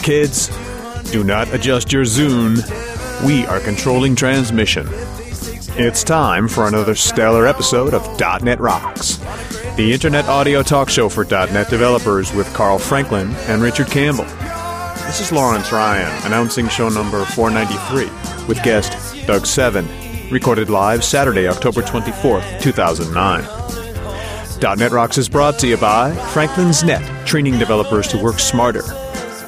Rockheads! Do not adjust your Zune. We are controlling transmission. It's time for another stellar episode of .NET Rocks, the internet audio talk show for .NET developers with Carl Franklin and Richard Campbell. This is Lawrence Ryan announcing show number 493 with guest Doug Seven, recorded live Saturday, October 24th, 2009. .NET Rocks is brought to you by Franklin's Net, training developers to work smarter.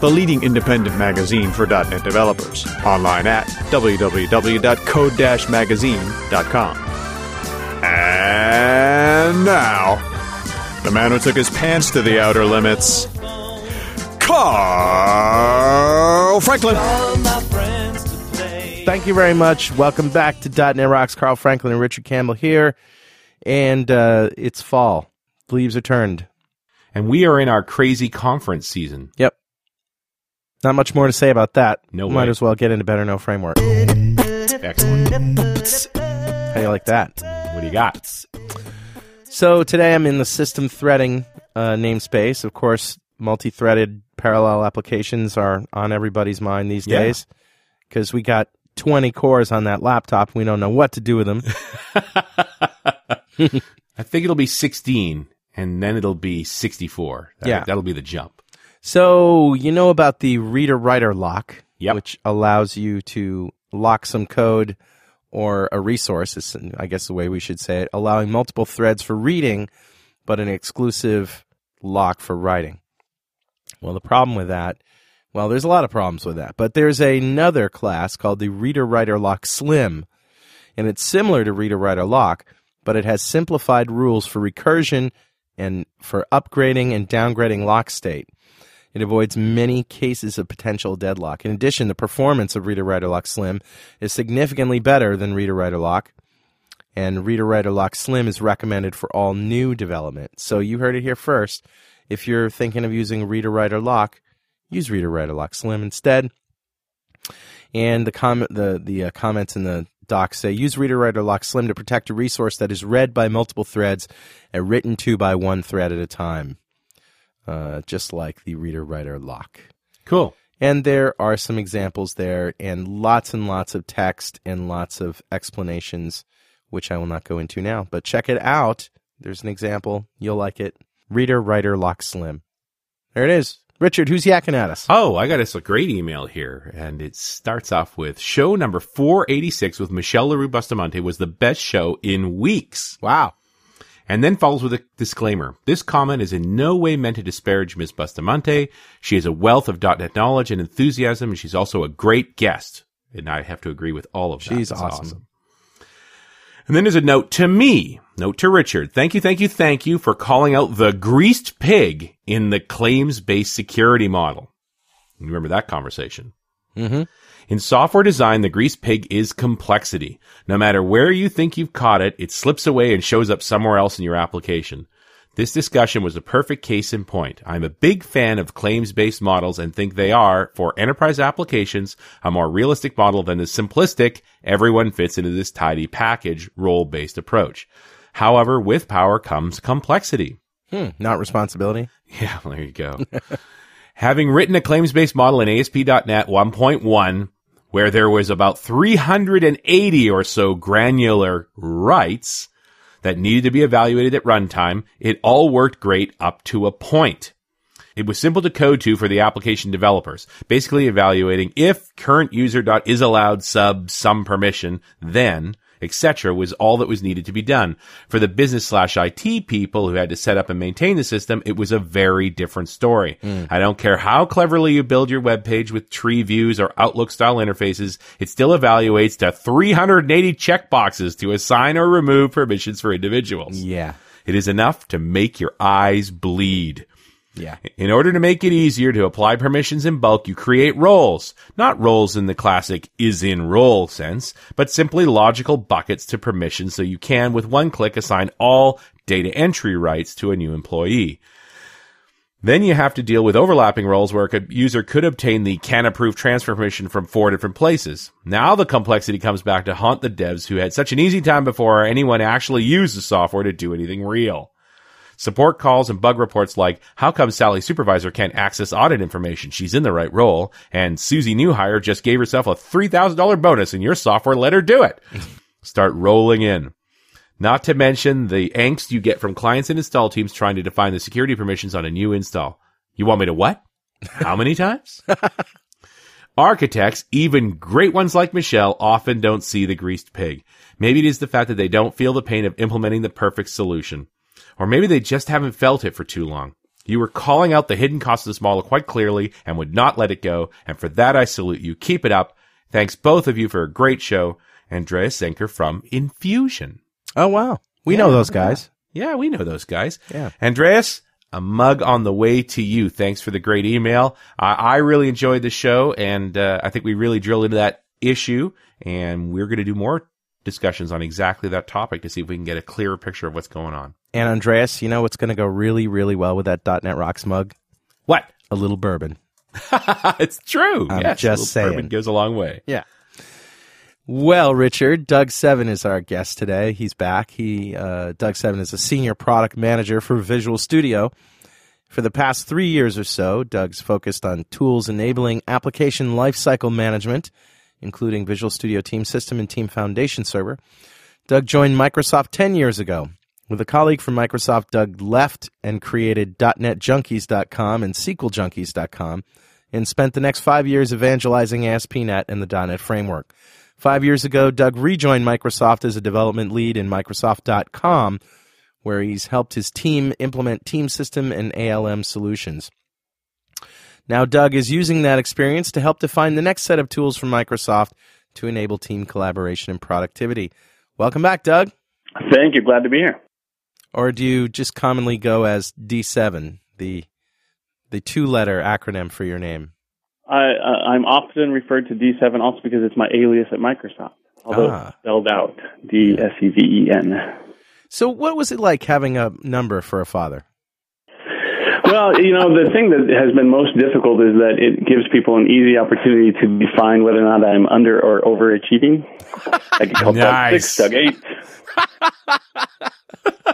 the leading independent magazine for .NET developers. Online at www.code-magazine.com. And now, the man who took his pants to the outer limits, Carl Franklin. All my friends to play. Thank you very much. Welcome back to .NET Rocks. Carl Franklin and Richard Campbell here, and uh, it's fall. The leaves are turned. And we are in our crazy conference season. Yep. Not much more to say about that. No Might way. as well get into Better Know Framework. Excellent. How you like that? What do you got? So today I'm in the system threading uh, namespace. Of course, multi-threaded parallel applications are on everybody's mind these Yeah. days because we got 20 cores on that laptop. We don't know what to do with them. I think it'll be 16 and then it'll be 64. That- Yeah. That'll be the jump. So you know about the reader writer lock, Yep. which allows you to lock some code or a resource. Is I guess the way we should say it, allowing multiple threads for reading, but an exclusive lock for writing. Well, the problem with that, well, there's a lot of problems with that, but there's another class called the reader writer lock slim, and it's similar to reader writer lock, but it has simplified rules for recursion and for upgrading and downgrading lock state. It avoids many cases of potential deadlock. In addition, the performance of Reader Writer Lock Slim is significantly better than Reader Writer Lock, and Reader Writer Lock Slim is recommended for all new development. So you heard it here first. If you're thinking of using Reader Writer Lock, use Reader Writer Lock Slim instead. And the comment, the the uh, comments in the doc say use Reader Writer Lock Slim to protect a resource that is read by multiple threads and written to by one thread at a time uh, just like the reader writer lock. Cool. And there are some examples there, and lots and lots of text and lots of explanations, which I will not go into now. But check it out. There's an example. You'll like it. Reader Writer Lock Slim. There it is. Richard, who's yakking at us? Oh, I got us a great email here, and it starts off with show number 486 with Michele Leroux Bustamante was the best show in weeks. Wow. And then follows with a disclaimer. This comment is in no way meant to disparage Ms. Bustamante. She is a wealth of .NET knowledge and enthusiasm, and she's also a great guest. And I have to agree with all of that. She's That's awesome. And then there's a note to me. Note to Richard. Thank you, thank you, thank you for calling out the greased pig in the claims-based security model. You remember that conversation? Mm-hmm. In software design, the grease pig is complexity. No matter where you think you've caught it, it slips away and shows up somewhere else in your application. This discussion was a perfect case in point. I'm a big fan of claims-based models and think they are, for enterprise applications, a more realistic model than the simplistic, everyone fits into this tidy package, role-based approach. However, with power comes complexity. Hmm, not responsibility. Yeah, there you go. Having written a claims based model in ASP.NET 1.1, where there was about 380 or so granular rights that needed to be evaluated at runtime, it all worked great up to a point. It was simple to code to for the application developers, basically evaluating if current user dot is allowed sub some permission, then etc. was all that was needed to be done. For the business slash IT people who had to set up and maintain the system, it was a very different story. Hmm. I don't care how cleverly you build your web page with tree views or Outlook style interfaces, it still evaluates to 380 checkboxes to assign or remove permissions for individuals. Yeah. It is enough to make your eyes bleed. Yeah. In order to make it easier to apply permissions in bulk, you create roles. Not roles in the classic is in role sense, but simply logical buckets to permissions so you can, with one click, assign all data entry rights to a new employee. Then you have to deal with overlapping roles where a user could obtain the can approve transfer permission from four different places. Now the complexity comes back to haunt the devs who had such an easy time before anyone actually used the software to do anything real. Support calls and bug reports like, how come Sally's supervisor can't access audit information? She's in the right role. And Susie Newhire just gave herself a $3,000 bonus and your software let her do it. Start rolling in. Not to mention the angst you get from clients and install teams trying to define the security permissions on a new install. You want me to what? How many times? Architects, even great ones like Michelle, often don't see the greased pig. Maybe it is the fact that they don't feel the pain of implementing the perfect solution. Or maybe they just haven't felt it for too long. You were calling out the hidden cost of this model quite clearly and would not let it go. And for that, I salute you. Keep it up. Thanks both of you for a great show. Andreas Senker from Infusion. Oh wow. We know those guys. Yeah, we know those guys. Yeah. Andreas, a mug on the way to you. Thanks for the great email. I I really enjoyed the show, and uh, I think we really drilled into that issue, and we're going to do more discussions on exactly that topic to see if we can get a clearer picture of what's going on. And Andreas, you know what's going to go really, really well with that .NET Rocks mug? What? A little bourbon. it's true. I'm yes, just little bourbon goes a long way. Yeah. Well, Richard, Doug Seven is our guest today. He's back. He uh, Doug Seven is a senior product manager for Visual Studio. For the past three years or so, Doug's focused on tools enabling application lifecycle management, including Visual Studio Team System and Team Foundation Server. Doug joined Microsoft 10 years ago. With a colleague from Microsoft, Doug left and created .NETJunkies.com and SQLJunkies.com and spent the next five years evangelizing ASP.NET and the .NET framework. Five years ago, Doug rejoined Microsoft as a development lead in Microsoft.com, where he's helped his team implement Team System and ALM solutions. Now, Doug is using that experience to help define the next set of tools from Microsoft to enable team collaboration and productivity. Welcome back, Doug. Thank you. Glad to be here. Or do you just commonly go as D7, the the two-letter acronym for your name? I, uh, I'm often referred to D7 also because it's my alias at Microsoft, although Ah. it's spelled out D S E V E N. So, what was it like having a number for a father? Well, you know, the thing that has been most difficult is that it gives people an easy opportunity to define whether or not I'm under or overachieving. I get called Nice. Doug 6, Doug 8.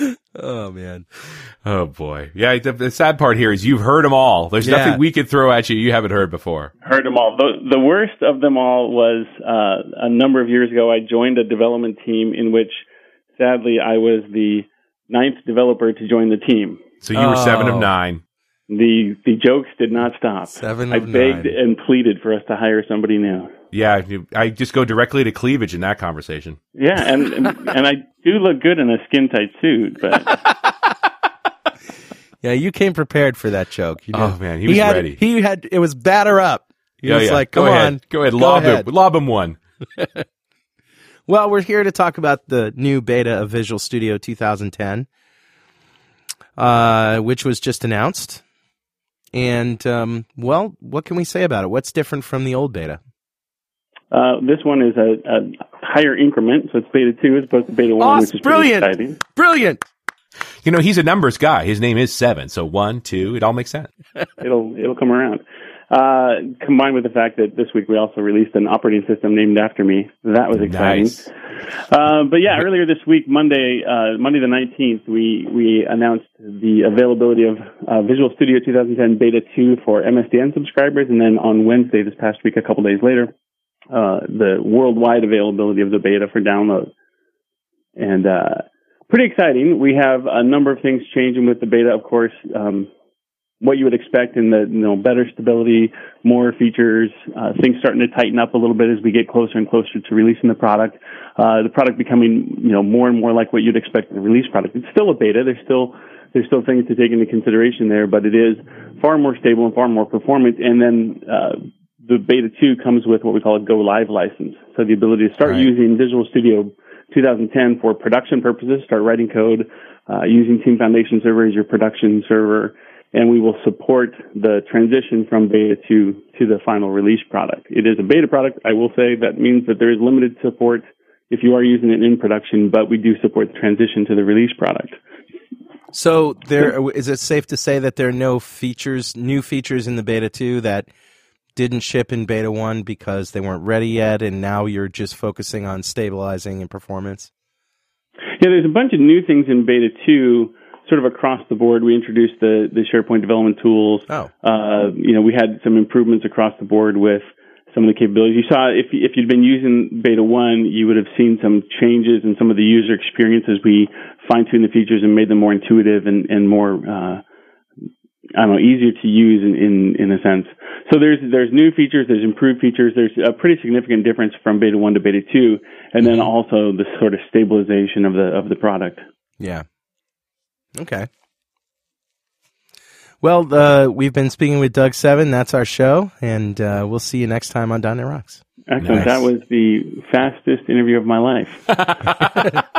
Oh man, Oh boy, yeah. The, the sad part here is you've heard them all. There's Yeah. nothing we could throw at you you haven't heard before. Heard them all. The, the worst of them all was uh, a number of years ago. I joined a development team in which, sadly, I was the ninth developer to join the team. So you were seven of Oh. nine. The the jokes did not stop. Seven I begged nine. and pleaded for us to hire somebody new. Yeah, you- I just go directly to cleavage in that conversation. Yeah, and and, and I do look good in a skin tight suit, but yeah, you came prepared for that joke. You Oh, man, he was had, ready. He had it was batter up. He was like, go "Come ahead. on, go ahead, lob ahead." him, lob him one. Well, we're here to talk about the new beta of Visual Studio 2010, uh, which was just announced. And um, well, what can we say about it? What's different from the old beta? uh, this one is a, a higher increment, so it's beta two as opposed to beta one, Oh, which is brilliant. Brilliant. You know, he's a numbers guy. His name is seven, so one, two, it all makes sense. It'll it'll come around. Uh, combined with the fact that this week we also released an operating system named after me. That was exciting. Nice. Uh, but yeah, earlier this week, Monday, uh, Monday the 19th, we, we announced the availability of uh, Visual Studio 2010 Beta 2 for MSDN subscribers, and then on Wednesday this past week, a couple days later, uh, the worldwide availability of the beta for download. And uh, pretty exciting. We have a number of things changing with the beta, of course. Um, what you would expect in the you know better stability, more features, uh, things starting to tighten up a little bit as we get closer and closer to releasing the product. Uh, the product becoming you know more and more like what you'd expect in a release product. It's still a beta. There's still there's still things to take into consideration there, but it is far more stable and far more performant. And then uh, the beta 2 comes with what we call a go live license. So the ability to start Right. using Visual Studio 2010 for production purposes, start writing code, uh, using Team Foundation Server as your production server, and we will support the transition from beta 2 to the final release product. It is a beta product. I will say that means that there is limited support if you are using it in production, but we do support the transition to the release product. So there is it safe to say that there are no features, new features in the beta 2 that didn't ship in beta 1 because they weren't ready yet and now you're just focusing on stabilizing and performance? Yeah, there's a bunch of new things in beta 2 sort of across the board. We introduced the, the SharePoint development tools. Oh. Uh, you know, we had some improvements across the board with some of the capabilities. You saw if if you'd been using beta one, you would have seen some changes in some of the user experience as we fine tuned the features and made them more intuitive and and more uh, I don't know easier to use in, in in a sense. So there's there's new features, there's improved features. There's a pretty significant difference from beta one to beta two, and then also the sort of stabilization of the of the product. Yeah. Okay. Well, uh, we've been speaking with Doug Seven. That's our show, and uh, we'll see you next time on .NET Rocks. Excellent. Nice. That was the fastest interview of my life.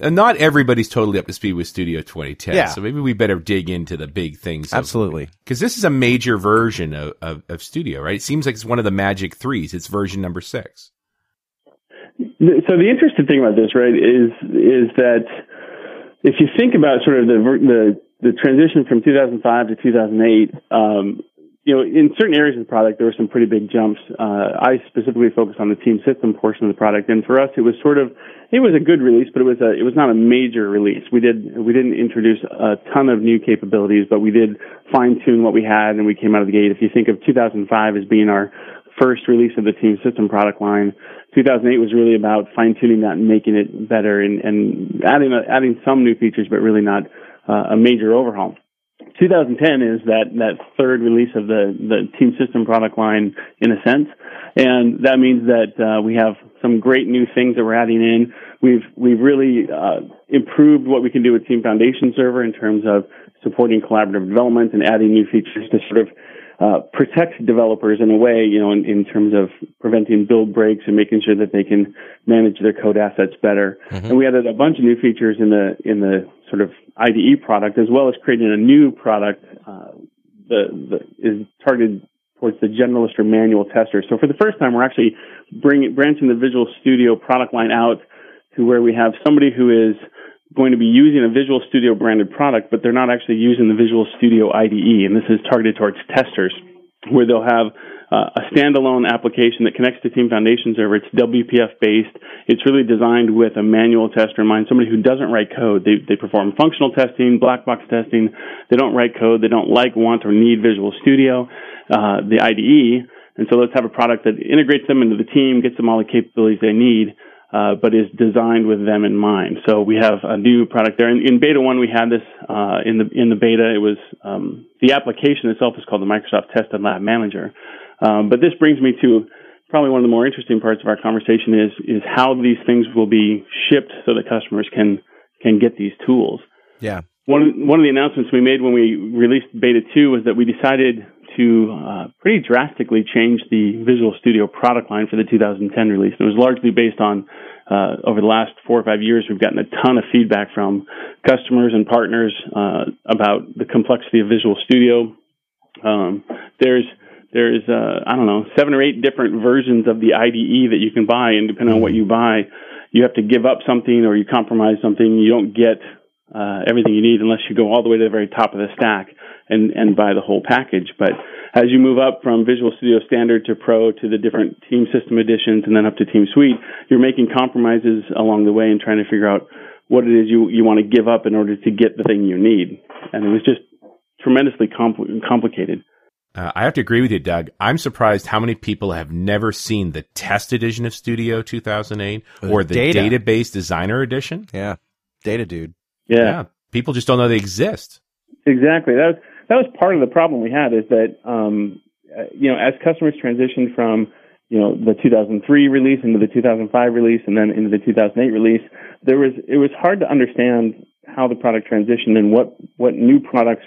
Not everybody's totally up to speed with Studio 2010. Yeah. So maybe we better dig into the big things. Absolutely. Because this is a major version of, of, of Studio, right? It seems like it's one of the magic threes. It's version number six. So the interesting thing about this, right, is is that if you think about sort of the the, the transition from 2005 to 2008, um, you know, in certain areas of the product there were some pretty big jumps. Uh, I specifically focused on the team system portion of the product, and for us it was sort of it was a good release, but it was a it was not a major release. We did we didn't introduce a ton of new capabilities, but we did fine tune what we had, and we came out of the gate. If you think of 2005 as being our first release of the team system product line. 2008 was really about fine tuning that and making it better and, and adding adding some new features, but really not uh, a major overhaul. 2010 is that that third release of the the team system product line in a sense, and that means that uh, we have some great new things that we're adding in. We've we've really uh, improved what we can do with Team Foundation Server in terms of supporting collaborative development and adding new features to sort of uh, protect developers in a way, you know, in, in terms of preventing build breaks and making sure that they can manage their code assets better. And we added a bunch of new features in the in the sort of IDE product, as well as creating a new product uh, that, that is targeted towards the generalist or manual tester. So for the first time, we're actually bringing branching the Visual Studio product line out to where we have somebody who is going to be using a Visual Studio branded product, but they're not actually using the Visual Studio IDE, and this is targeted towards testers, where they'll have uh, a standalone application that connects to Team Foundation Server. It's WPF based. It's really designed with a manual tester in mind, somebody who doesn't write code. They, they perform functional testing, black box testing. They don't write code. They don't like, want, or need Visual Studio, uh, the IDE. And so let's have a product that integrates them into the team, gets them all the capabilities they need, uh, but is designed with them in mind. So we have a new product there. In, in beta one, we had this uh, in the in the beta. It was um, the application itself is called the Microsoft Test and Lab Manager. Um, but this brings me to probably one of the more interesting parts of our conversation is is how these things will be shipped so that customers can can get these tools. Yeah. One one of the announcements we made when we released Beta 2 was that we decided to uh, pretty drastically change the Visual Studio product line for the 2010 release. It was largely based on uh, over the last four or five years, we've gotten a ton of feedback from customers and partners uh, about the complexity of Visual Studio. Um, there's there's uh, I don't know seven or eight different versions of the IDE that you can buy, and depending on what you buy, you have to give up something or you compromise something. You don't get uh, everything you need unless you go all the way to the very top of the stack. and and buy the whole package. But as you move up from Visual Studio Standard to Pro to the different Team System editions and then up to Team Suite, you're making compromises along the way and trying to figure out what it is you you want to give up in order to get the thing you need. And it was just tremendously compl- complicated. Uh, I have to agree with you, Doug. I'm surprised how many people have never seen the test edition of Studio 2008 or the Data. database designer edition. Yeah. Data dude. Yeah. People just don't know they exist. Exactly. That was that was part of the problem we had is that um, uh, you know as customers transitioned from you know the 2003 release into the 2005 release and then into the 2008 release, there was it was hard to understand how the product transitioned and what what new products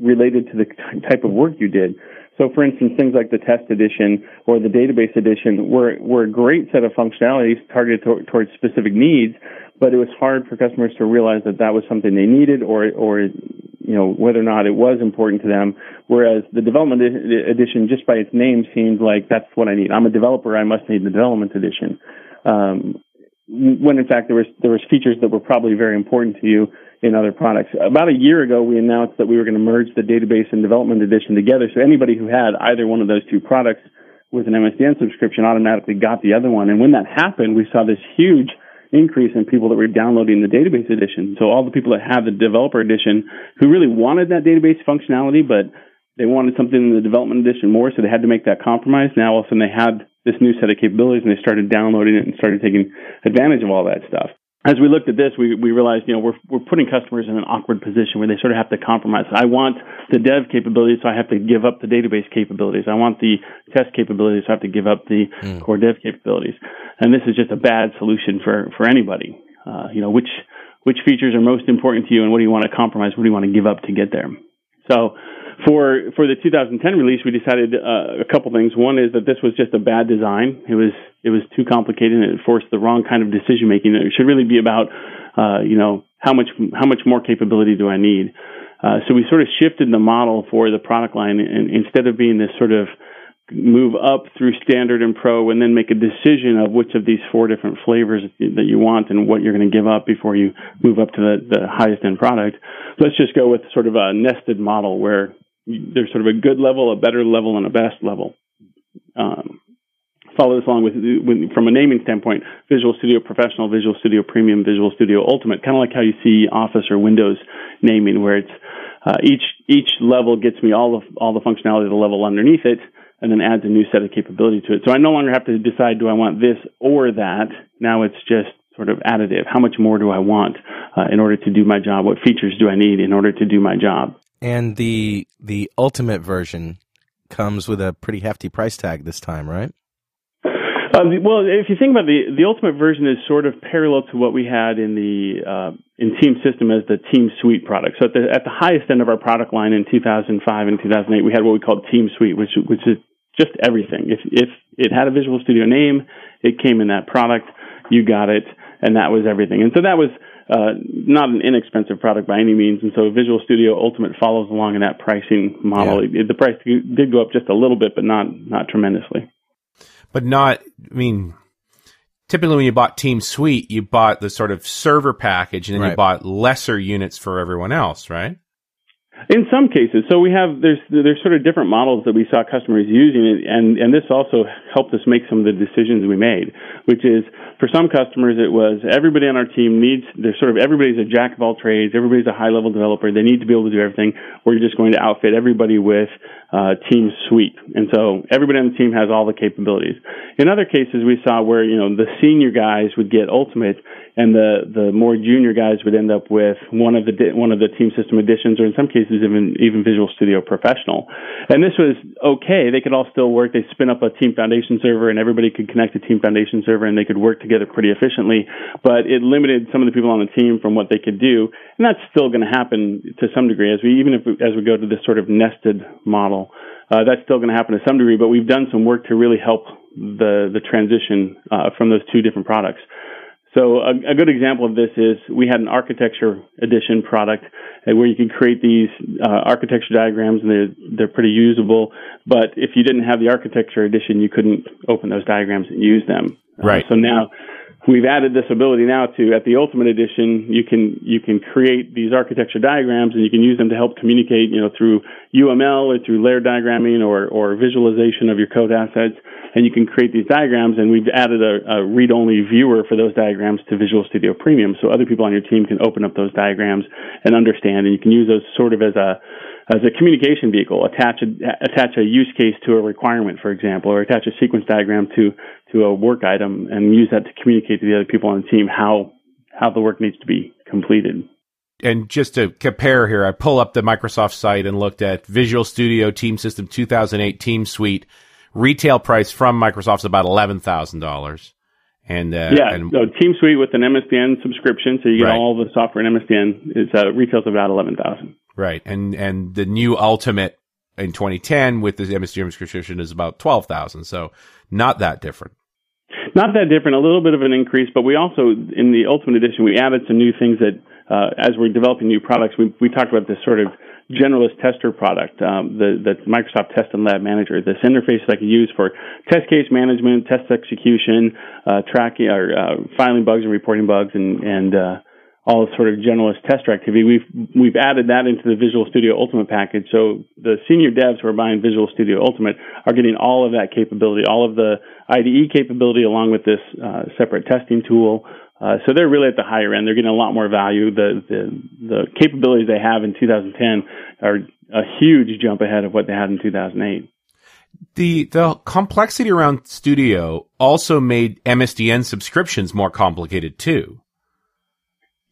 related to the type of work you did. So, for instance, things like the test edition or the database edition were were a great set of functionalities targeted to, towards specific needs, but it was hard for customers to realize that that was something they needed or or you know whether or not it was important to them. Whereas the development edition, just by its name, seemed like that's what I need. I'm a developer. I must need the development edition. Um, when in fact there was there was features that were probably very important to you in other products. About a year ago, we announced that we were going to merge the database and development edition together. So anybody who had either one of those two products with an MSDN subscription automatically got the other one. And when that happened, we saw this huge increase in people that were downloading the database edition. So all the people that have the developer edition who really wanted that database functionality, but they wanted something in the development edition more, so they had to make that compromise. Now all of a sudden they had this new set of capabilities and they started downloading it and started taking advantage of all that stuff. As we looked at this, we, we realized, you know, we're, we're putting customers in an awkward position where they sort of have to compromise. I want the dev capabilities, so I have to give up the database capabilities. I want the test capabilities, so I have to give up the core dev capabilities. And this is just a bad solution for, for anybody. Uh, you know, which, which features are most important to you and what do you want to compromise? What do you want to give up to get there? So, for for the 2010 release, we decided uh, a couple things. One is that this was just a bad design. It was it was too complicated and it forced the wrong kind of decision making. It should really be about uh, you know how much how much more capability do I need. Uh, so we sort of shifted the model for the product line, and instead of being this sort of move up through standard and pro and then make a decision of which of these four different flavors that you want and what you're going to give up before you move up to the, the highest end product. Let's just go with sort of a nested model where there's sort of a good level, a better level, and a best level. Um, follow this along with, from a naming standpoint, Visual Studio Professional, Visual Studio Premium, Visual Studio Ultimate, kind of like how you see Office or Windows naming, where it's uh, each each level gets me all the all the functionality of the level underneath it, and then adds a new set of capability to it. So I no longer have to decide do I want this or that. Now it's just sort of additive. How much more do I want uh, in order to do my job? What features do I need in order to do my job? And the the ultimate version comes with a pretty hefty price tag this time, right? Uh, well, if you think about the the ultimate version is sort of parallel to what we had in the uh, in Team System as the Team Suite product. So at the at the highest end of our product line in 2005 and 2008, we had what we called Team Suite, which which is just everything. If if it had a Visual Studio name, it came in that product. You got it, and that was everything. And so that was uh, not an inexpensive product by any means. And so Visual Studio Ultimate follows along in that pricing model. Yeah. It, the price did go up just a little bit, but not not tremendously. but not. I mean, typically when you bought Team Suite, you bought the sort of server package, and then you bought lesser units for everyone else, right? In some cases, so we have there's there's sort of different models that we saw customers using, and and this also helped us make some of the decisions we made. Which is for some customers, it was everybody on our team needs. There's sort of everybody's a jack of all trades. Everybody's a high level developer. They need to be able to do everything. We're just going to outfit everybody with uh, Team Suite, and so everybody on the team has all the capabilities. In other cases, we saw where you know the senior guys would get Ultimate, and the the more junior guys would end up with one of the one of the Team System editions, or in some cases even even Visual Studio Professional. And this was okay; they could all still work. They spin up a Team Foundation server, and everybody could connect to Team Foundation server, and they could work together pretty efficiently. But it limited some of the people on the team from what they could do, and that's still going to happen to some degree as we even if we, as we go to this sort of nested model. Uh, that's still going to happen to some degree, but we've done some work to really help the the transition uh, from those two different products. So a, a good example of this is we had an architecture edition product uh, where you can create these uh, architecture diagrams and they're, they're pretty usable. But if you didn't have the architecture edition, you couldn't open those diagrams and use them. Uh, Right. so now we've added this ability now to at the Ultimate Edition, you can you can create these architecture diagrams and you can use them to help communicate, you know, through UML or through layer diagramming or or visualization of your code assets, and you can create these diagrams. And we've added a, a read-only viewer for those diagrams to Visual Studio Premium, so other people on your team can open up those diagrams and understand, and you can use those sort of as a as a communication vehicle, attach a, attach a use case to a requirement, for example, or attach a sequence diagram to to a work item, and use that to communicate to the other people on the team how how the work needs to be completed. And just to compare here, I pull up the Microsoft site and looked at Visual Studio Team System 2008 Team Suite. Retail price from Microsoft is about eleven thousand dollars. And uh, yeah, and, so Team Suite with an MSDN subscription, so you get Right. all the software in MSDN. It's uh, retails about eleven thousand. Right, and and the new Ultimate in 2010 with the MSDN subscription is about twelve thousand. So not that different. Not that different, a little bit of an increase, but we also, in the Ultimate Edition, we added some new things that, uh, as we're developing new products, we, we talked about this sort of generalist tester product, um, the, the Microsoft Test and Lab Manager, this interface that I can use for test case management, test execution, uh, tracking, or uh, filing bugs and reporting bugs, and, and uh, all sort of generalist tester activity. We've we've added that into the Visual Studio Ultimate package. So the senior devs who are buying Visual Studio Ultimate are getting all of that capability, all of the IDE capability, along with this uh, separate testing tool. Uh, so they're really at the higher end. They're getting a lot more value. The, the the capabilities they have in 2010 are a huge jump ahead of what they had in 2008. The the complexity around Studio also made MSDN subscriptions more complicated too.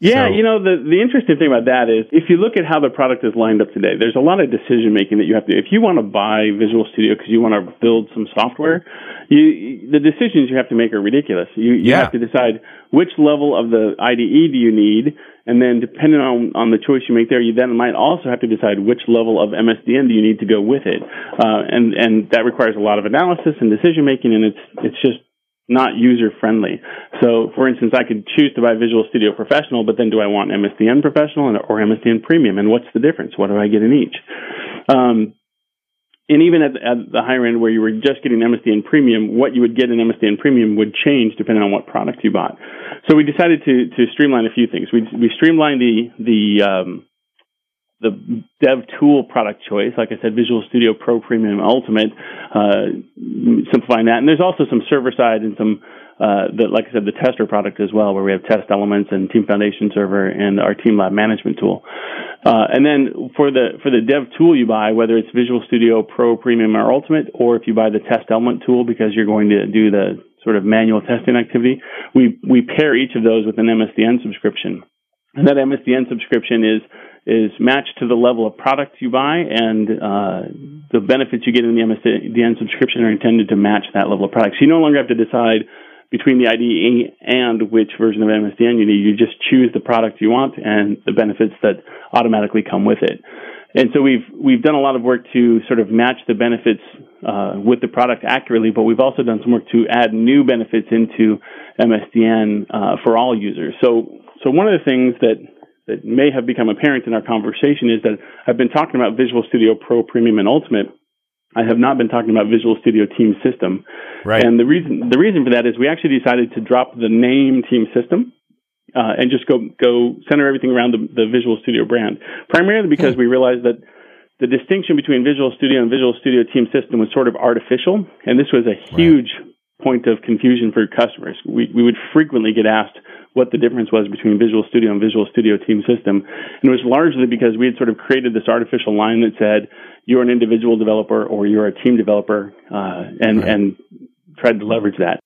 Yeah, So- you know the the interesting thing about that is if you look at how the product is lined up today, there's a lot of decision making that you have to. If you want to buy Visual Studio because you want to build some software, you the decisions you have to make are ridiculous. You you Yeah. have to decide which level of the IDE do you need, and then depending on on the choice you make there, you then might also have to decide which level of MSDN do you need to go with it, uh, and and that requires a lot of analysis and decision making, and it's it's just not user friendly. So, for instance, I could choose to buy Visual Studio Professional, but then do I want MSDN Professional or MSDN Premium? And what's the difference? What do I get in each? Um, and even at, at the higher end where you were just getting MSDN Premium, what you would get in MSDN Premium would change depending on what product you bought. So we decided to to streamline a few things. We we streamlined the the um, the dev tool product choice, like I said, Visual Studio Pro Premium Ultimate, uh, simplifying that. And there's also some server side and some, uh, the, like I said, the tester product as well, where we have test elements and Team Foundation server and our Team Lab management tool. Uh, and then for the for the dev tool you buy, whether it's Visual Studio Pro Premium or Ultimate, or if you buy the test element tool because you're going to do the sort of manual testing activity, we we pair each of those with an MSDN subscription. And that MSDN subscription is is matched to the level of product you buy, and uh, the benefits you get in the MSDN subscription are intended to match that level of product. So you no longer have to decide between the IDE and which version of MSDN you need. You just choose the product you want and the benefits that automatically come with it. And so we've we've done a lot of work to sort of match the benefits uh, with the product accurately, but we've also done some work to add new benefits into MSDN uh, for all users. So so one of the things that that may have become apparent in our conversation is that I've been talking about Visual Studio Pro, Premium, and Ultimate. I have not been talking about Visual Studio Team System. Right. And the reason the reason for that is we actually decided to drop the name Team System uh, and just go go center everything around the, the Visual Studio brand. Primarily because we realized that the distinction between Visual Studio and Visual Studio Team System was sort of artificial, and this was a huge point of confusion for customers. We we would frequently get asked what the difference was between Visual Studio and Visual Studio Team System, and it was largely because we had sort of created this artificial line that said you're an individual developer or you're a team developer, uh, and Right. and tried to leverage that.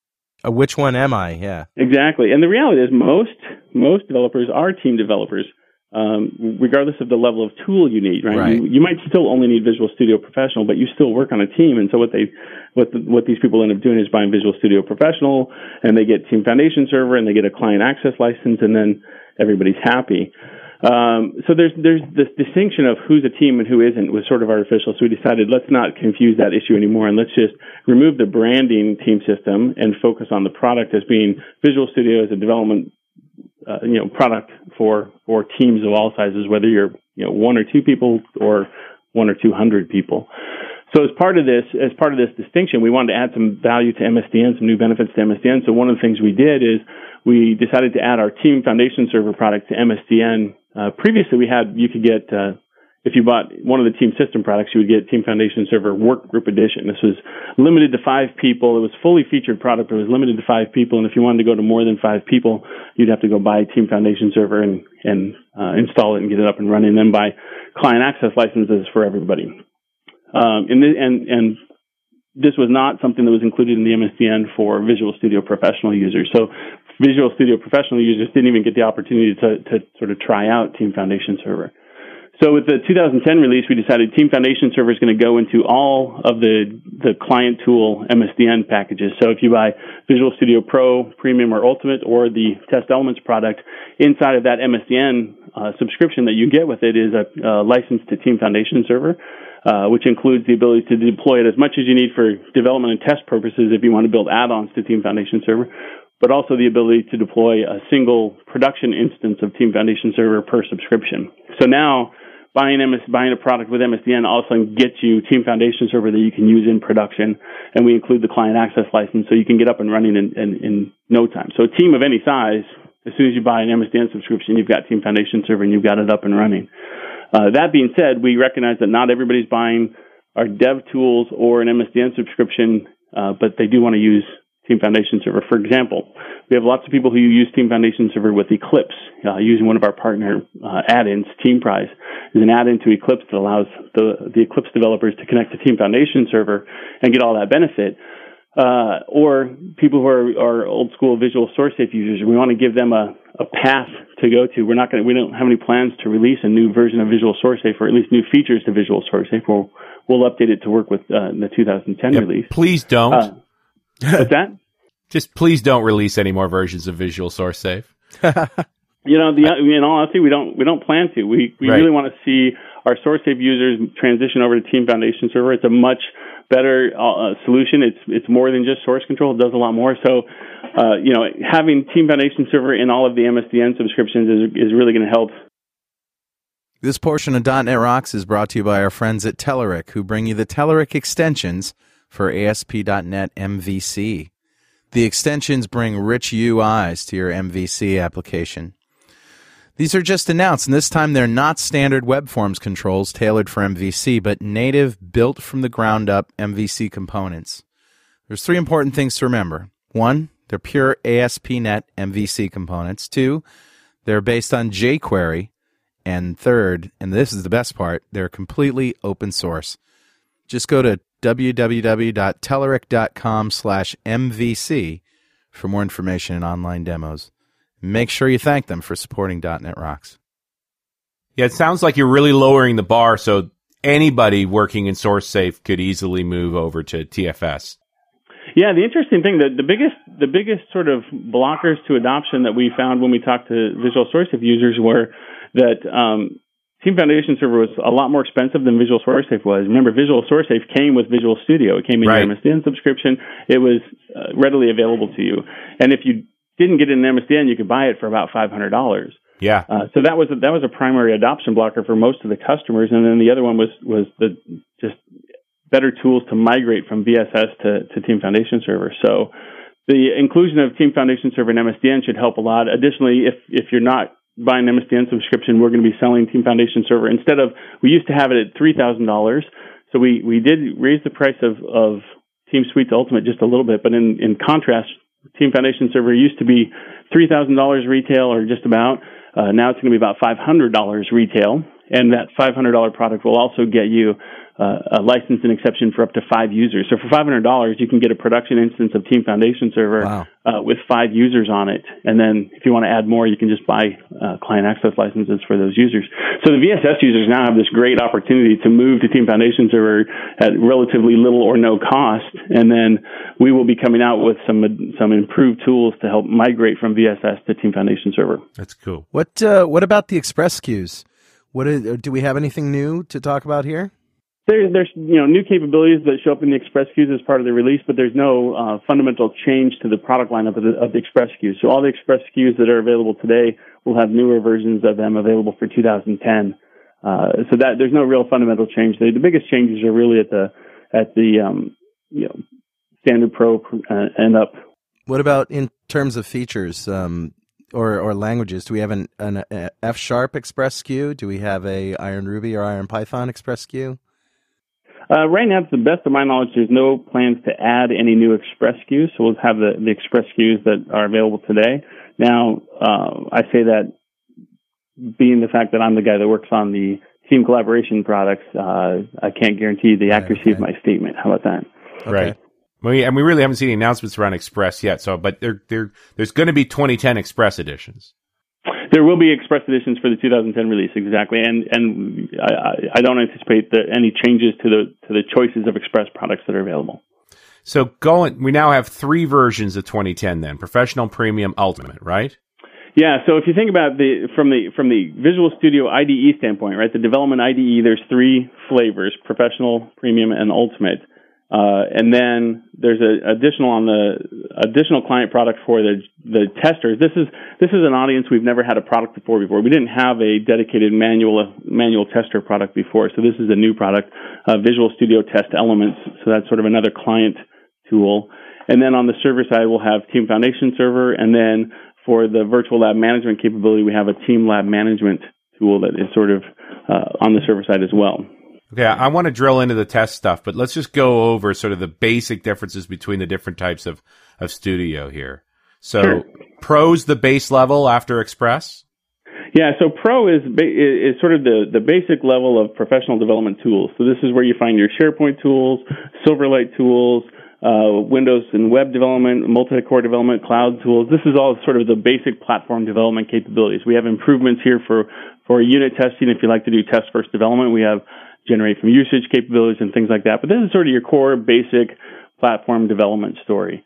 Uh, which one am I? Yeah. Exactly. And the reality is most most developers are team developers, um, regardless of the level of tool you need, right? Right. You, you might still only need Visual Studio Professional, but you still work on a team. And so what they what the, what these people end up doing is buying Visual Studio Professional and they get Team Foundation server and they get a client access license and then everybody's happy. Um, so there's there's this distinction of who's a team and who isn't was sort of artificial. So we decided let's not confuse that issue anymore and let's just remove the branding team system and focus on the product as being Visual Studio as a development uh, you know product for for teams of all sizes, whether you're you know one or two people or one or two hundred people. So as part of this, as part of this distinction, we wanted to add some value to MSDN, some new benefits to MSDN. So one of the things we did is we decided to add our Team Foundation Server product to MSDN. Uh, previously, we had you could get uh, if you bought one of the Team System products, you would get Team Foundation Server Workgroup Edition. This was limited to five people. It was fully featured product, it was limited to five people. And if you wanted to go to more than five people, you'd have to go buy Team Foundation Server and and uh, install it and get it up and running. And then buy client access licenses for everybody. Um, and, the, and and this was not something that was included in the MSDN for Visual Studio Professional users. So Visual Studio Professional users didn't even get the opportunity to, to sort of try out Team Foundation Server. So with the 2010 release, we decided Team Foundation Server is going to go into all of the the client tool MSDN packages. So if you buy Visual Studio Pro, Premium, or Ultimate, or the Test Elements product, inside of that MSDN uh, subscription that you get with it is a, a license to Team Foundation Server. Uh, which includes the ability to deploy it as much as you need for development and test purposes if you want to build add-ons to Team Foundation Server, but also the ability to deploy a single production instance of Team Foundation Server per subscription. So now buying MS, buying a product with MSDN all of a sudden gets you Team Foundation Server that you can use in production, and we include the client access license so you can get up and running in, in, in no time. So a team of any size, as soon as you buy an MSDN subscription, you've got Team Foundation Server and you've got it up and running. Uh, that being said, we recognize that not everybody's buying our dev tools or an MSDN subscription, uh, but they do want to use Team Foundation Server. For example, we have lots of people who use Team Foundation Server with Eclipse, uh, using one of our partner uh, add-ins. Teamprise is an add-in to Eclipse that allows the, the Eclipse developers to connect to Team Foundation Server and get all that benefit. Uh, or people who are, are, old school Visual SourceSafe users, we want to give them a, a path to go to. We're not going to, we don't have any plans to release a new version of Visual SourceSafe or at least new features to Visual SourceSafe. We'll, we'll update it to work with uh, the 2010 Yeah, release. Please don't. Uh, what's that? Just please don't release any more versions of Visual Source Safe. You know, the, in all honesty, we don't we don't plan to. We we Right. really want to see our SourceSafe users transition over to Team Foundation Server. It's a much better uh, solution. It's it's more than just source control. It does a lot more. So, uh, you know, having Team Foundation Server in all of the MSDN subscriptions is is really going to help. This portion of .NET Rocks is brought to you by our friends at Telerik, who bring you the Telerik extensions for ASP.NET MVC. The extensions bring rich UIs to your MVC application. These are just announced, and this time they're not standard web forms controls tailored for MVC, but native, built from the ground up MVC components. There's three important things to remember. One, they're pure ASP.NET MVC components. Two, they're based on jQuery. And third, and this is the best part, they're completely open source. Just go to www.telerik.com slash MVC for more information and online demos. Make sure you thank them for supporting .NET Rocks. Yeah, it sounds like you're really lowering the bar so anybody working in Source Safe could easily move over to TFS. Yeah, the interesting thing that the biggest the biggest sort of blockers to adoption that we found when we talked to Visual SourceSafe users were that um, Team Foundation Server was a lot more expensive than Visual SourceSafe was. Remember, Visual SourceSafe came with Visual Studio. It came in Right. your MSDN subscription. It was uh, readily available to you, and if you didn't get it in MSDN, you could buy it for about five hundred dollars. Yeah. Uh, so that was a, that was a primary adoption blocker for most of the customers, and then the other one was was the just better tools to migrate from VSS to, to Team Foundation Server. So the inclusion of Team Foundation Server and MSDN should help a lot. Additionally, if if you're not buying an MSDN subscription, we're going to be selling Team Foundation Server instead of we used to have it at three thousand dollars. So we we did raise the price of of Team Suite to Ultimate just a little bit, but in in contrast, Team Foundation Server used to be three thousand dollars retail or just about. Uh, now it's going to be about five hundred dollars retail, and that five hundred dollar product will also get you uh, a license and exception for up to five users. So for five hundred dollars, you can get a production instance of Team Foundation Server Wow. uh, with five users on it, and then if you want to add more, you can just buy uh, client access licenses for those users. So the VSS users now have this great opportunity to move to Team Foundation Server at relatively little or no cost, and then we will be coming out with some some improved tools to help migrate from VSS to Team Foundation Server. That's cool. What uh, What about the Express SKUs? What is, do we have anything new to talk about here? There's there's you know new capabilities that show up in the Express SKUs as part of the release, but there's no uh, fundamental change to the product lineup of the, of the Express SKUs. So all the Express SKUs that are available today will have newer versions of them available for 2010. Uh, so that there's no real fundamental change. The, biggest changes are really at the at the um, you know standard pro uh, and up What about in terms of features um, or or languages? Do we have an, an F sharp Express SKU? Do we have a Iron Ruby or Iron Python Express SKU? Uh, right now, to the best of my knowledge, there's no plans to add any new Express SKUs, so we'll have the, the Express SKUs that are available today. Now, uh, I say that being the fact that I'm the guy that works on the team collaboration products, uh, I can't guarantee the accuracy okay. of my statement. How about that? Right. We, and we really haven't seen any announcements around Express yet. So, but there, there, there's going to be 2010 Express editions. There will be Express editions for the 2010 release, exactly, and and I, I don't anticipate the, any changes to the to the choices of Express products that are available. So, going, we now have three versions of 2010. Then Professional, Premium, Ultimate, right? Yeah, so if you think about the from the from the Visual Studio IDE standpoint, right, the development IDE, there's three flavors: professional, premium, and ultimate. Uh, and then there's an additional on the additional client product for the the testers. This is this is an audience we've never had a product before before. We didn't have a dedicated manual manual tester product before, so this is a new product, uh, Visual Studio Test Elements. So that's sort of another client tool. And then on the server side, we'll have Team Foundation Server, and then for the virtual lab management capability, we have a Team Lab Management tool that is sort of uh, on the server side as well. Okay, I want to drill into the test stuff, but let's just go over sort of the basic differences between the different types of, of studio here. So, Sure. Pro's the base level after Express. Yeah, so Pro is is sort of the, the basic level of professional development tools. So this is where you find your SharePoint tools, Silverlight tools, uh, Windows and web development, multi-core development, cloud tools. This is all sort of the basic platform development capabilities. We have improvements here for for unit testing. If you like to do test first development, we have generate from usage capabilities and things like that. But this is sort of your core basic platform development story.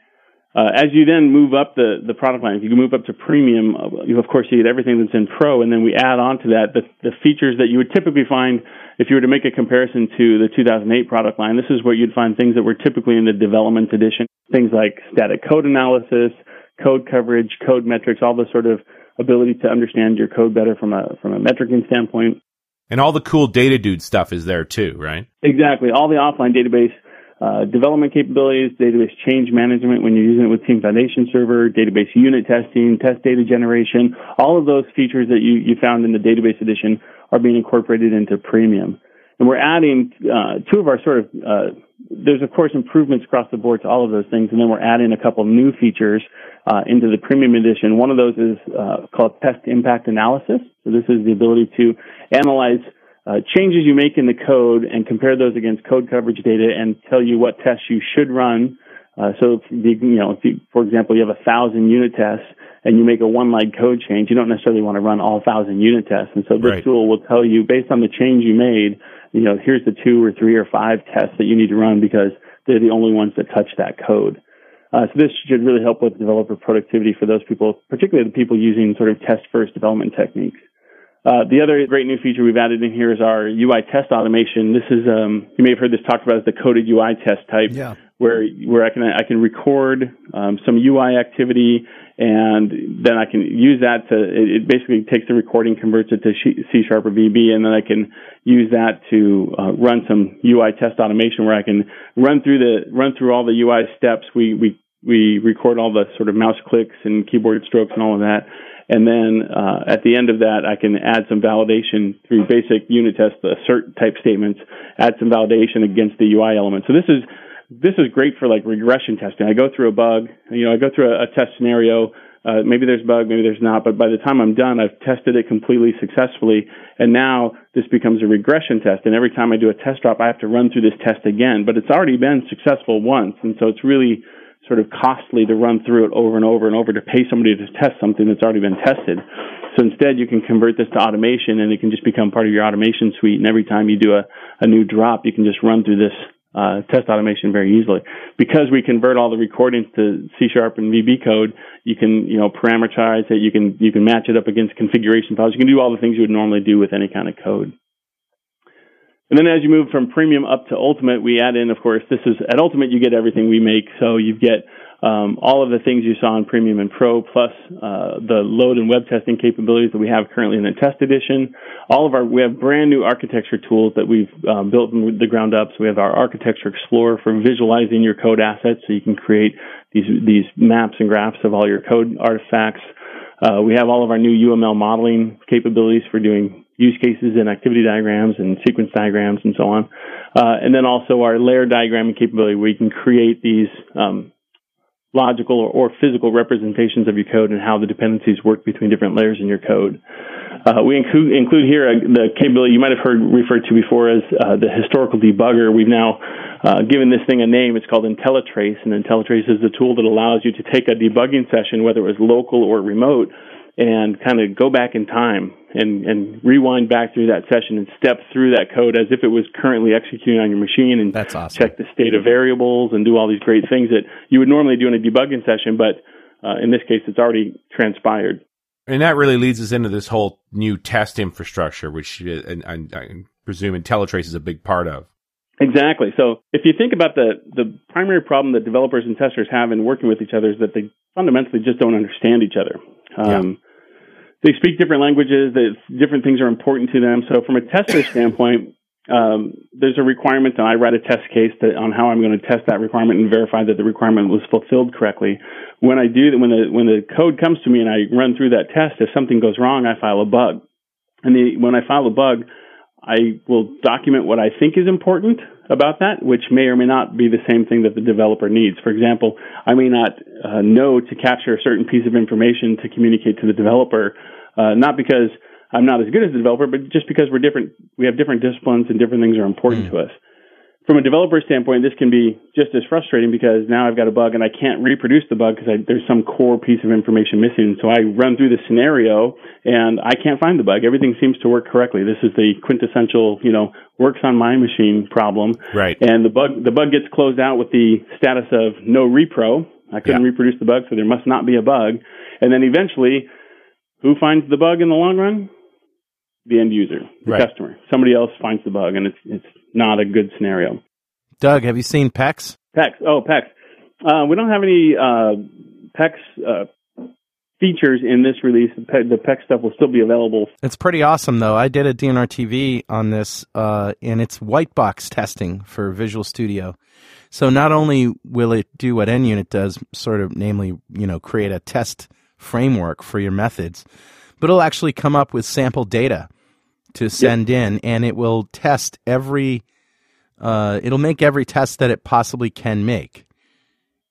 Uh, as you then move up the, the product line, if you move up to premium, uh, you of course you get everything that's in pro, and then we add on to that the, the features that you would typically find if you were to make a comparison to the 2008 product line. This is where you'd find things that were typically in the development edition, things like static code analysis, code coverage, code metrics, all the sort of ability to understand your code better from a from a metricing standpoint. And all the cool data dude stuff is there too, right? Exactly. All the offline database uh, development capabilities, database change management when you're using it with Team Foundation Server, database unit testing, test data generation, all of those features that you, you found in the database edition are being incorporated into Premium. And we're adding uh, two of our sort of, uh, there's of course improvements across the board to all of those things, and then we're adding a couple new features uh, into the Premium edition. One of those is uh, called Test Impact Analysis. So this is the ability to analyze uh, changes you make in the code and compare those against code coverage data and tell you what tests you should run. Uh, so, if you, you know, if you, for example, you have a thousand unit tests and you make a one line code change, you don't necessarily want to run all thousand unit tests. And so this Right. tool will tell you based on the change you made, you know, here's the two or three or five tests that you need to run because they're the only ones that touch that code. Uh, so this should really help with developer productivity for those people, particularly the people using sort of test first development techniques. Uh, the other great new feature we've added in here is our UI test automation. This is um, you may have heard this talked about as the coded UI test type, Yeah. Where where I can I can record um, some UI activity and then I can use that to it, it basically takes the recording, converts it to C sharp or VB, and then I can use that to uh, run some UI test automation where I can run through the run through all the UI steps. We we we record all the sort of mouse clicks and keyboard strokes and all of that. And then uh, at the end of that, I can add some validation through basic unit test assert type statements, add some validation against the UI element. So this is this is great for like regression testing. I go through a bug, you know, I go through a, a test scenario. Uh, maybe there's a bug, maybe there's not, but by the time I'm done, I've tested it completely successfully, and now this becomes a regression test. And every time I do a test drop, I have to run through this test again. But it's already been successful once, and so it's really sort of costly to run through it over and over and over to pay somebody to test something that's already been tested. So instead, you can convert this to automation, and it can just become part of your automation suite. And every time you do a, a new drop, you can just run through this uh, test automation very easily. Because we convert all the recordings to C sharp and VB code, you can you know parameterize it. You can you can match it up against configuration files. You can do all the things you would normally do with any kind of code. And then as you move from premium up to ultimate, we add in, of course, this is at ultimate you get everything we make. So you get um, all of the things you saw in Premium and Pro, plus uh, the load and web testing capabilities that we have currently in the Test Edition. All of our we have brand new architecture tools that we've um, built from the ground up. So we have our Architecture Explorer for visualizing your code assets, so you can create these these maps and graphs of all your code artifacts. Uh, we have all of our new UML modeling capabilities for doing use cases and activity diagrams and sequence diagrams and so on. Uh, and then also our layer diagramming capability where you can create these um, logical or, or, physical representations of your code and how the dependencies work between different layers in your code. Uh, we include, include here uh, the capability you might have heard referred to before as uh, the historical debugger. We've now uh, given this thing a name. It's called IntelliTrace, and IntelliTrace is the tool that allows you to take a debugging session, whether it was local or remote, and kind of go back in time and, and rewind back through that session and step through that code as if it was currently executing on your machine and That's awesome. check the state of variables and do all these great things that you would normally do in a debugging session, but uh, in this case, it's already transpired. And that really leads us into this whole new test infrastructure, which uh, and, and I presume IntelliTrace is a big part of. Exactly. So if you think about the the primary problem that developers and testers have in working with each other is that they fundamentally just don't understand each other. Um, yeah they speak different languages. That different things are important to them. So from a tester standpoint, um, there's a requirement that I write a test case that, on how I'm going to test that requirement and verify that the requirement was fulfilled correctly. When I do that, when the when the code comes to me and I run through that test, if something goes wrong, I file a bug. And the, when I file a bug, I will document what I think is important about that, which may or may not be the same thing that the developer needs. For example, I may not uh, know to capture a certain piece of information to communicate to the developer, uh, not because I'm not as good as the developer, but just because we're different, we have different disciplines and different things are important mm. to us from a developer standpoint, this can be just as frustrating because now I've got a bug and I can't reproduce the bug because there's some core piece of information missing. So I run through the scenario and I can't find the bug. Everything seems to work correctly. This is the quintessential, you know, works on my machine problem. Right. And the bug, the bug gets closed out with the status of no repro. I couldn't yeah. reproduce the bug, so there must not be a bug. And then eventually, who finds the bug in the long run? The end user, the right. customer. Somebody else finds the bug, and it's it's not a good scenario. Doug, have you seen PEX? PEX. Oh, PEX. Uh, we don't have any uh, PEX uh, features in this release. The PEX stuff will still be available. It's pretty awesome, though. I did a DNR TV on this, uh, and it's white box testing for Visual Studio. So not only will it do what NUnit does, sort of, namely, you know, create a test framework for your methods, but it'll actually come up with sample data to send yep. in, and it will test every. Uh, it'll make every test that it possibly can make.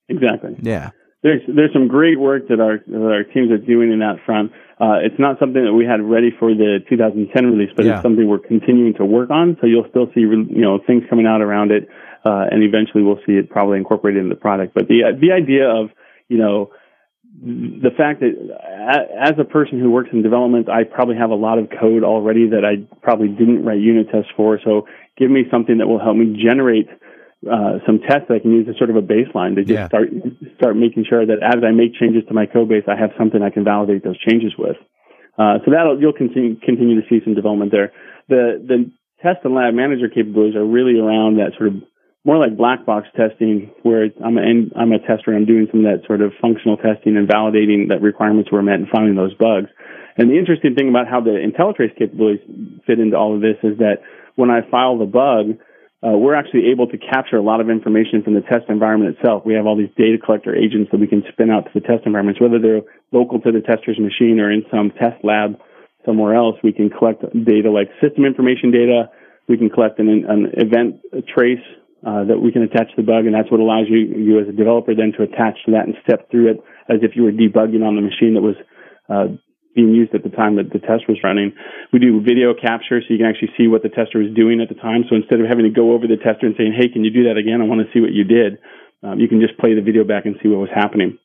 Exactly. Yeah. There's there's some great work that our that our teams are doing in that front. Uh, it's not something that we had ready for the 2010 release, but yeah. it's something we're continuing to work on. So you'll still see you know things coming out around it, uh, and eventually we'll see it probably incorporated in the product. But the the idea of you know the fact that as a person who works in development, I probably have a lot of code already that I probably didn't write unit tests for. So give me something that will help me generate uh, some tests that I can use as sort of a baseline to just yeah. start start making sure that as I make changes to my code base, I have something I can validate those changes with. Uh, so that'll you'll continue continue to see some development there. The the test and lab manager capabilities are really around that sort of more like black box testing, where I'm a, I'm a tester. And I'm doing some of that sort of functional testing and validating that requirements were met and finding those bugs. And the interesting thing about how the IntelliTrace capabilities fit into all of this is that when I file the bug, uh, we're actually able to capture a lot of information from the test environment itself. We have all these data collector agents that we can spin out to the test environments, whether they're local to the tester's machine or in some test lab somewhere else. We can collect data like system information data. We can collect an, an event trace uh, that we can attach the bug, and that's what allows you, you as a developer then to attach to that and step through it as if you were debugging on the machine that was uh, being used at the time that the test was running. We do video capture so you can actually see what the tester was doing at the time. So instead of having to go over the tester and saying, hey, can you do that again? I want to see what you did. Um, you can just play the video back and see what was happening.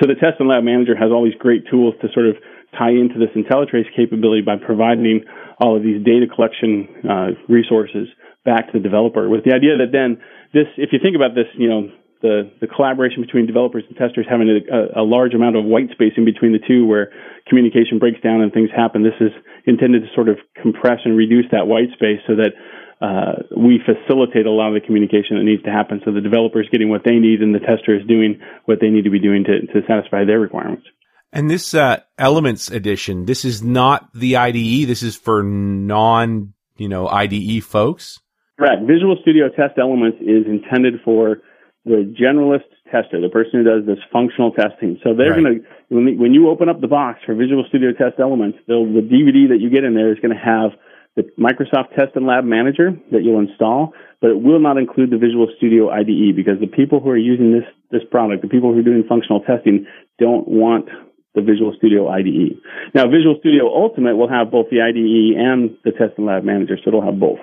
So the test and lab manager has all these great tools to sort of tie into this IntelliTrace capability by providing all of these data collection uh, resources back to the developer with the idea that then this, if you think about this, you know, the, the collaboration between developers and testers having a, a, large amount of white space in between the two where communication breaks down and things happen. This is intended to sort of compress and reduce that white space so that uh, we facilitate a lot of the communication that needs to happen so the developer is getting what they need and the tester is doing what they need to be doing to, to satisfy their requirements. And this uh, Elements edition, this is not the IDE. This is for non, you know, IDE folks. Right. Visual Studio Test Elements is intended for the generalist tester, the person who does this functional testing. So they're Right. going to, when, when you open up the box for Visual Studio Test Elements, the DVD that you get in there is going to have the Microsoft Test and Lab Manager that you'll install, but it will not include the Visual Studio IDE because the people who are using this, this product, the people who are doing functional testing, don't want the Visual Studio IDE. Now, Visual Studio Ultimate will have both the IDE and the Test and Lab Manager, so it'll have both.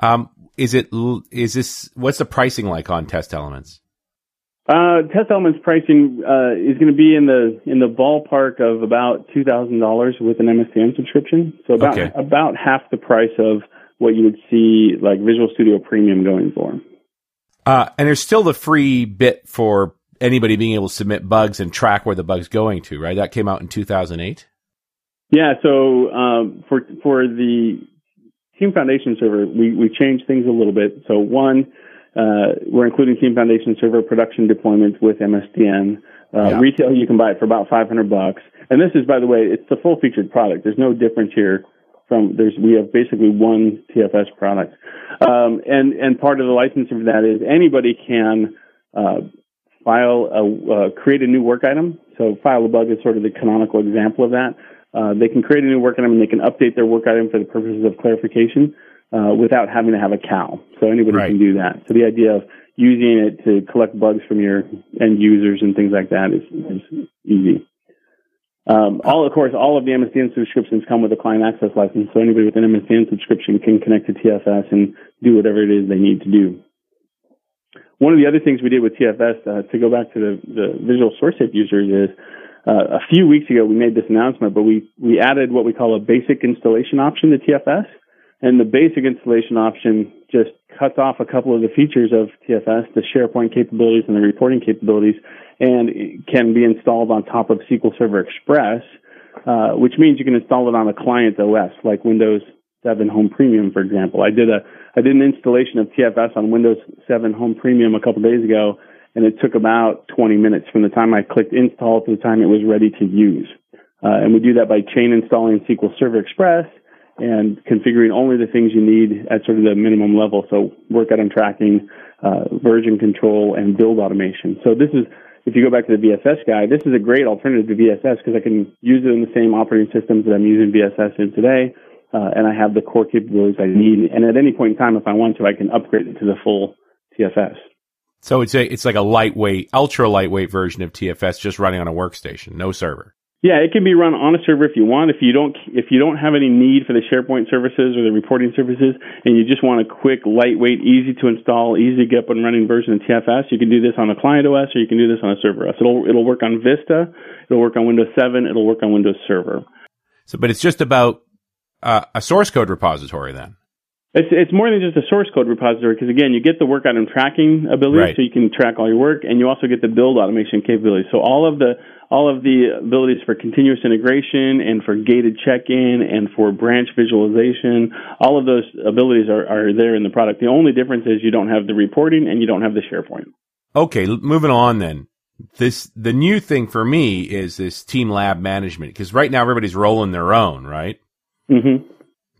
Um, is it is this, what's the pricing like on test elements? Uh, test elements pricing uh, is going to be in the in the ballpark of about two thousand dollars with an MSDN subscription. So about Okay. about half the price of what you would see like Visual Studio Premium going for. Uh, and there's still the free bit for anybody being able to submit bugs and track where the bug's going to, right? That came out in 2008. Yeah. So um, for for the Team Foundation server, we we changed things a little bit. So one. Uh, we're including Team Foundation server production deployment with MSDN. Uh, Yeah. Retail, you can buy it for about 500 bucks. And this is, by the way, it's the full featured product. There's no difference here from there's we have basically one TFS product. Um, and and part of the licensing for that is anybody can uh, file a uh, create a new work item. So file a bug is sort of the canonical example of that. Uh, they can create a new work item and they can update their work item for the purposes of clarification uh, without having to have a CAL. So anybody Right. can do that. So the idea of using it to collect bugs from your end users and things like that is, is easy. Um, all, of course, all of the MSDN subscriptions come with a client access license, so anybody with an MSDN subscription can connect to TFS and do whatever it is they need to do. One of the other things we did with TFS, uh, to go back to the, the Visual SourceSafe users, is uh, a few weeks ago we made this announcement, but we, we added what we call a basic installation option to TFS. And the basic installation option just cuts off a couple of the features of TFS, the SharePoint capabilities and the reporting capabilities, and can be installed on top of SQL Server Express, uh, which means you can install it on a client OS like Windows 7 Home Premium, for example. I did a I did an installation of TFS on Windows 7 Home Premium a couple days ago, and it took about 20 minutes from the time I clicked install to the time it was ready to use. Uh, and we do that by chain installing SQL Server Express and configuring only the things you need at sort of the minimum level. So work item tracking, uh, version control, and build automation. So this is, if you go back to the VSS guy, this is a great alternative to VSS because I can use it in the same operating systems that I'm using VSS in today. Uh, and I have the core capabilities I need. And at any point in time, if I want to, I can upgrade it to the full TFS. So it's a, it's like a lightweight, ultra lightweight version of TFS just running on a workstation, no server. Yeah, it can be run on a server if you want. If you don't, if you don't have any need for the SharePoint services or the reporting services, and you just want a quick, lightweight, easy to install, easy to get up and running version of TFS, you can do this on a client OS or you can do this on a server OS. It'll it'll work on Vista, it'll work on Windows 7, it'll work on Windows Server. So, but it's just about uh, a source code repository then. It's it's more than just a source code repository because again, you get the work item tracking ability, Right. so you can track all your work, and you also get the build automation capability. So all of the all of the abilities for continuous integration and for gated check-in and for branch visualization, all of those abilities are, are there in the product. The only difference is you don't have the reporting and you don't have the SharePoint. Okay, moving on then. This the new thing for me is this team lab management because right now everybody's rolling their own, right? hmm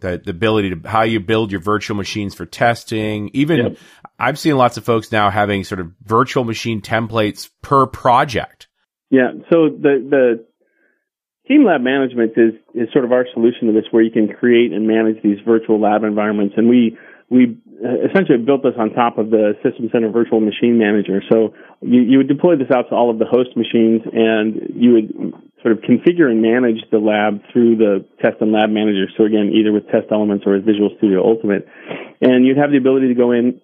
The the ability to how you build your virtual machines for testing. Even Yep. I've seen lots of folks now having sort of virtual machine templates per project. Yeah. So the the team lab management is is sort of our solution to this, where you can create and manage these virtual lab environments, and we we uh, essentially built this on top of the System Center Virtual Machine Manager. So you, you would deploy this out to all of the host machines, and you would sort of configure and manage the lab through the Test and Lab Manager. So again, either with Test Elements or with Visual Studio Ultimate, and you'd have the ability to go in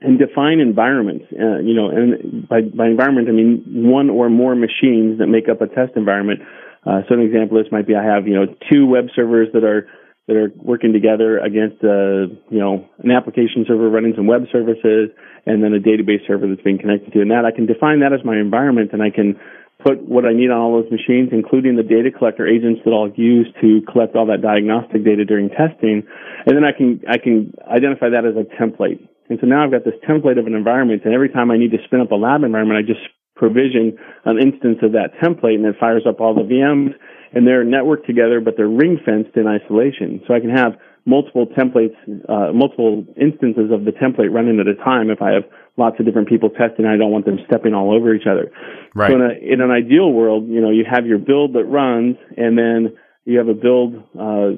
and define environments. Uh, you know, and by, by environment, I mean one or more machines that make up a test environment. Uh, so an example of this might be I have you know two web servers that are that are working together against uh, you know an application server running some web services, and then a database server that's being connected to. And that I can define that as my environment, and I can put what I need on all those machines, including the data collector agents that I'll use to collect all that diagnostic data during testing, and then I can I can identify that as a template. And so now I've got this template of an environment, and every time I need to spin up a lab environment, I just provision an instance of that template, and it fires up all the VMs, and they're networked together, but they're ring fenced in isolation. So I can have multiple templates, uh, multiple instances of the template running at a time if I have lots of different people testing. I don't want them stepping all over each other. Right. So in, a, in an ideal world, you know, you have your build that runs, and then you have a build uh,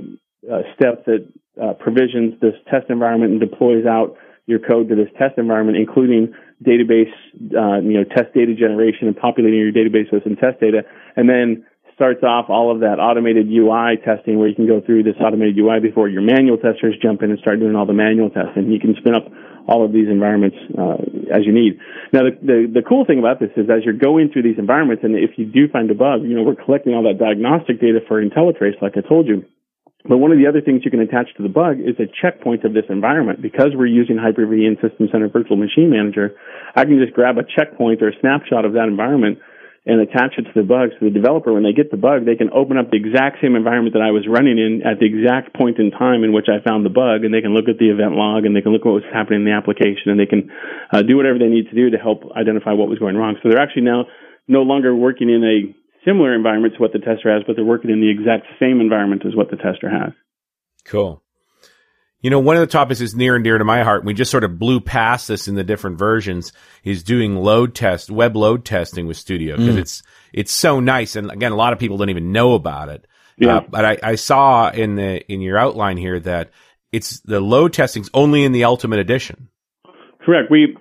uh, step that uh, provisions this test environment and deploys out your code to this test environment, including database, uh, you know, test data generation and populating your database with some test data, and then starts off all of that automated UI testing where you can go through this automated UI before your manual testers jump in and start doing all the manual testing. You can spin up all of these environments uh, as you need. Now, the, the, the cool thing about this is as you're going through these environments, and if you do find a bug, you know, we're collecting all that diagnostic data for IntelliTrace, like I told you. But one of the other things you can attach to the bug is a checkpoint of this environment. Because we're using Hyper-V and System Center Virtual Machine Manager, I can just grab a checkpoint or a snapshot of that environment and attach it to the bug. So the developer, when they get the bug, they can open up the exact same environment that I was running in at the exact point in time in which I found the bug, and they can look at the event log and they can look at what was happening in the application, and they can uh, do whatever they need to do to help identify what was going wrong. So they're actually now no longer working in a similar environment to what the tester has, but they're working in the exact same environment as what the tester has. Cool. You know, one of the topics is near and dear to my heart. We just sort of blew past this in the different versions. Is doing load test, web load testing with Studio because it's it's so nice. And again, a lot of people don't even know about it. Yeah. Uh, but I, I saw in the in your outline here that it's the load testing's only in the Ultimate Edition. Correct. We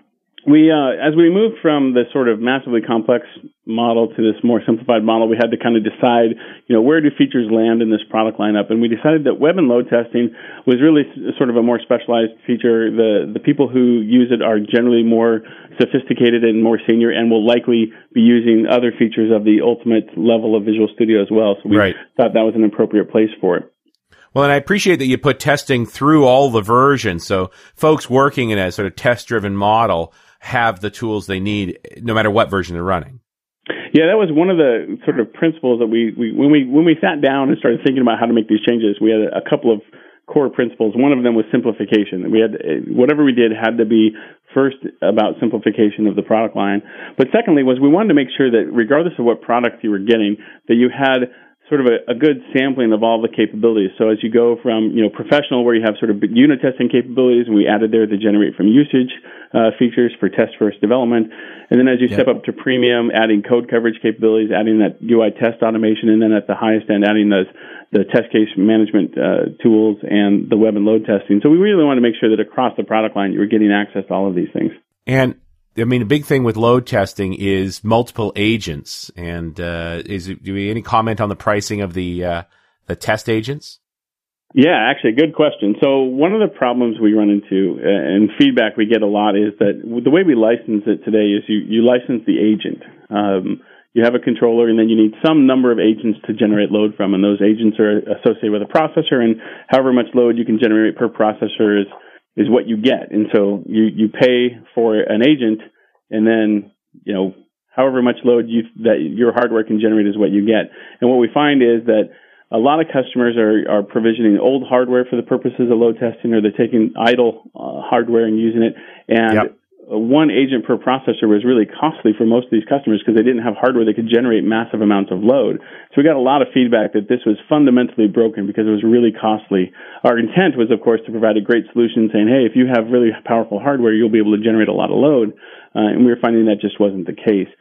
we uh, as we moved from the sort of massively complex model to this more simplified model, we had to kind of decide, you know, where do features land in this product lineup, and we decided that web and load testing was really sort of a more specialized feature. The the people who use it are generally more sophisticated and more senior, and will likely be using other features of the ultimate level of Visual Studio as well. So we Right. thought that was an appropriate place for it. Well, and I appreciate that you put testing through all the versions, so folks working in a sort of test driven model have the tools they need, no matter what version they're running. Yeah, that was one of the sort of principles that we, we when we when we sat down and started thinking about how to make these changes. We had a, couple of core principles. One of them was simplification. We had whatever we did had to be first about simplification of the product line, but secondly was we wanted to make sure that regardless of what product you were getting, that you had sort of a, a good sampling of all the capabilities. So as you go from you know professional, where you have sort of unit testing capabilities, and we added there the generate from usage uh, features for test first development, and then as you step up to premium, adding code coverage capabilities, adding that UI test automation, and then at the highest end, adding those the test case management uh, tools and the web and load testing. So we really want to make sure that across the product line, you're getting access to all of these things. And I mean, a big thing with load testing is multiple agents. And uh, is do we any comment on the pricing of the uh, the test agents? Yeah, actually, good question. So one of the problems we run into uh, and feedback we get a lot is that the way we license it today is you, you license the agent. Um, you have a controller and then you need some number of agents to generate load from and those agents are associated with a processor and however much load you can generate per processor is, is what you get. And so you, you pay for an agent and then, you know, however much load you, that your hardware can generate is what you get. And what we find is that a lot of customers are, are provisioning old hardware for the purposes of load testing, or they're taking idle uh, hardware and using it. And Yep. One agent per processor was really costly for most of these customers because they didn't have hardware that could generate massive amounts of load. So we got a lot of feedback that this was fundamentally broken because it was really costly. Our intent was, of course, to provide a great solution saying, hey, if you have really powerful hardware, you'll be able to generate a lot of load. Uh, and we were finding that just wasn't the case.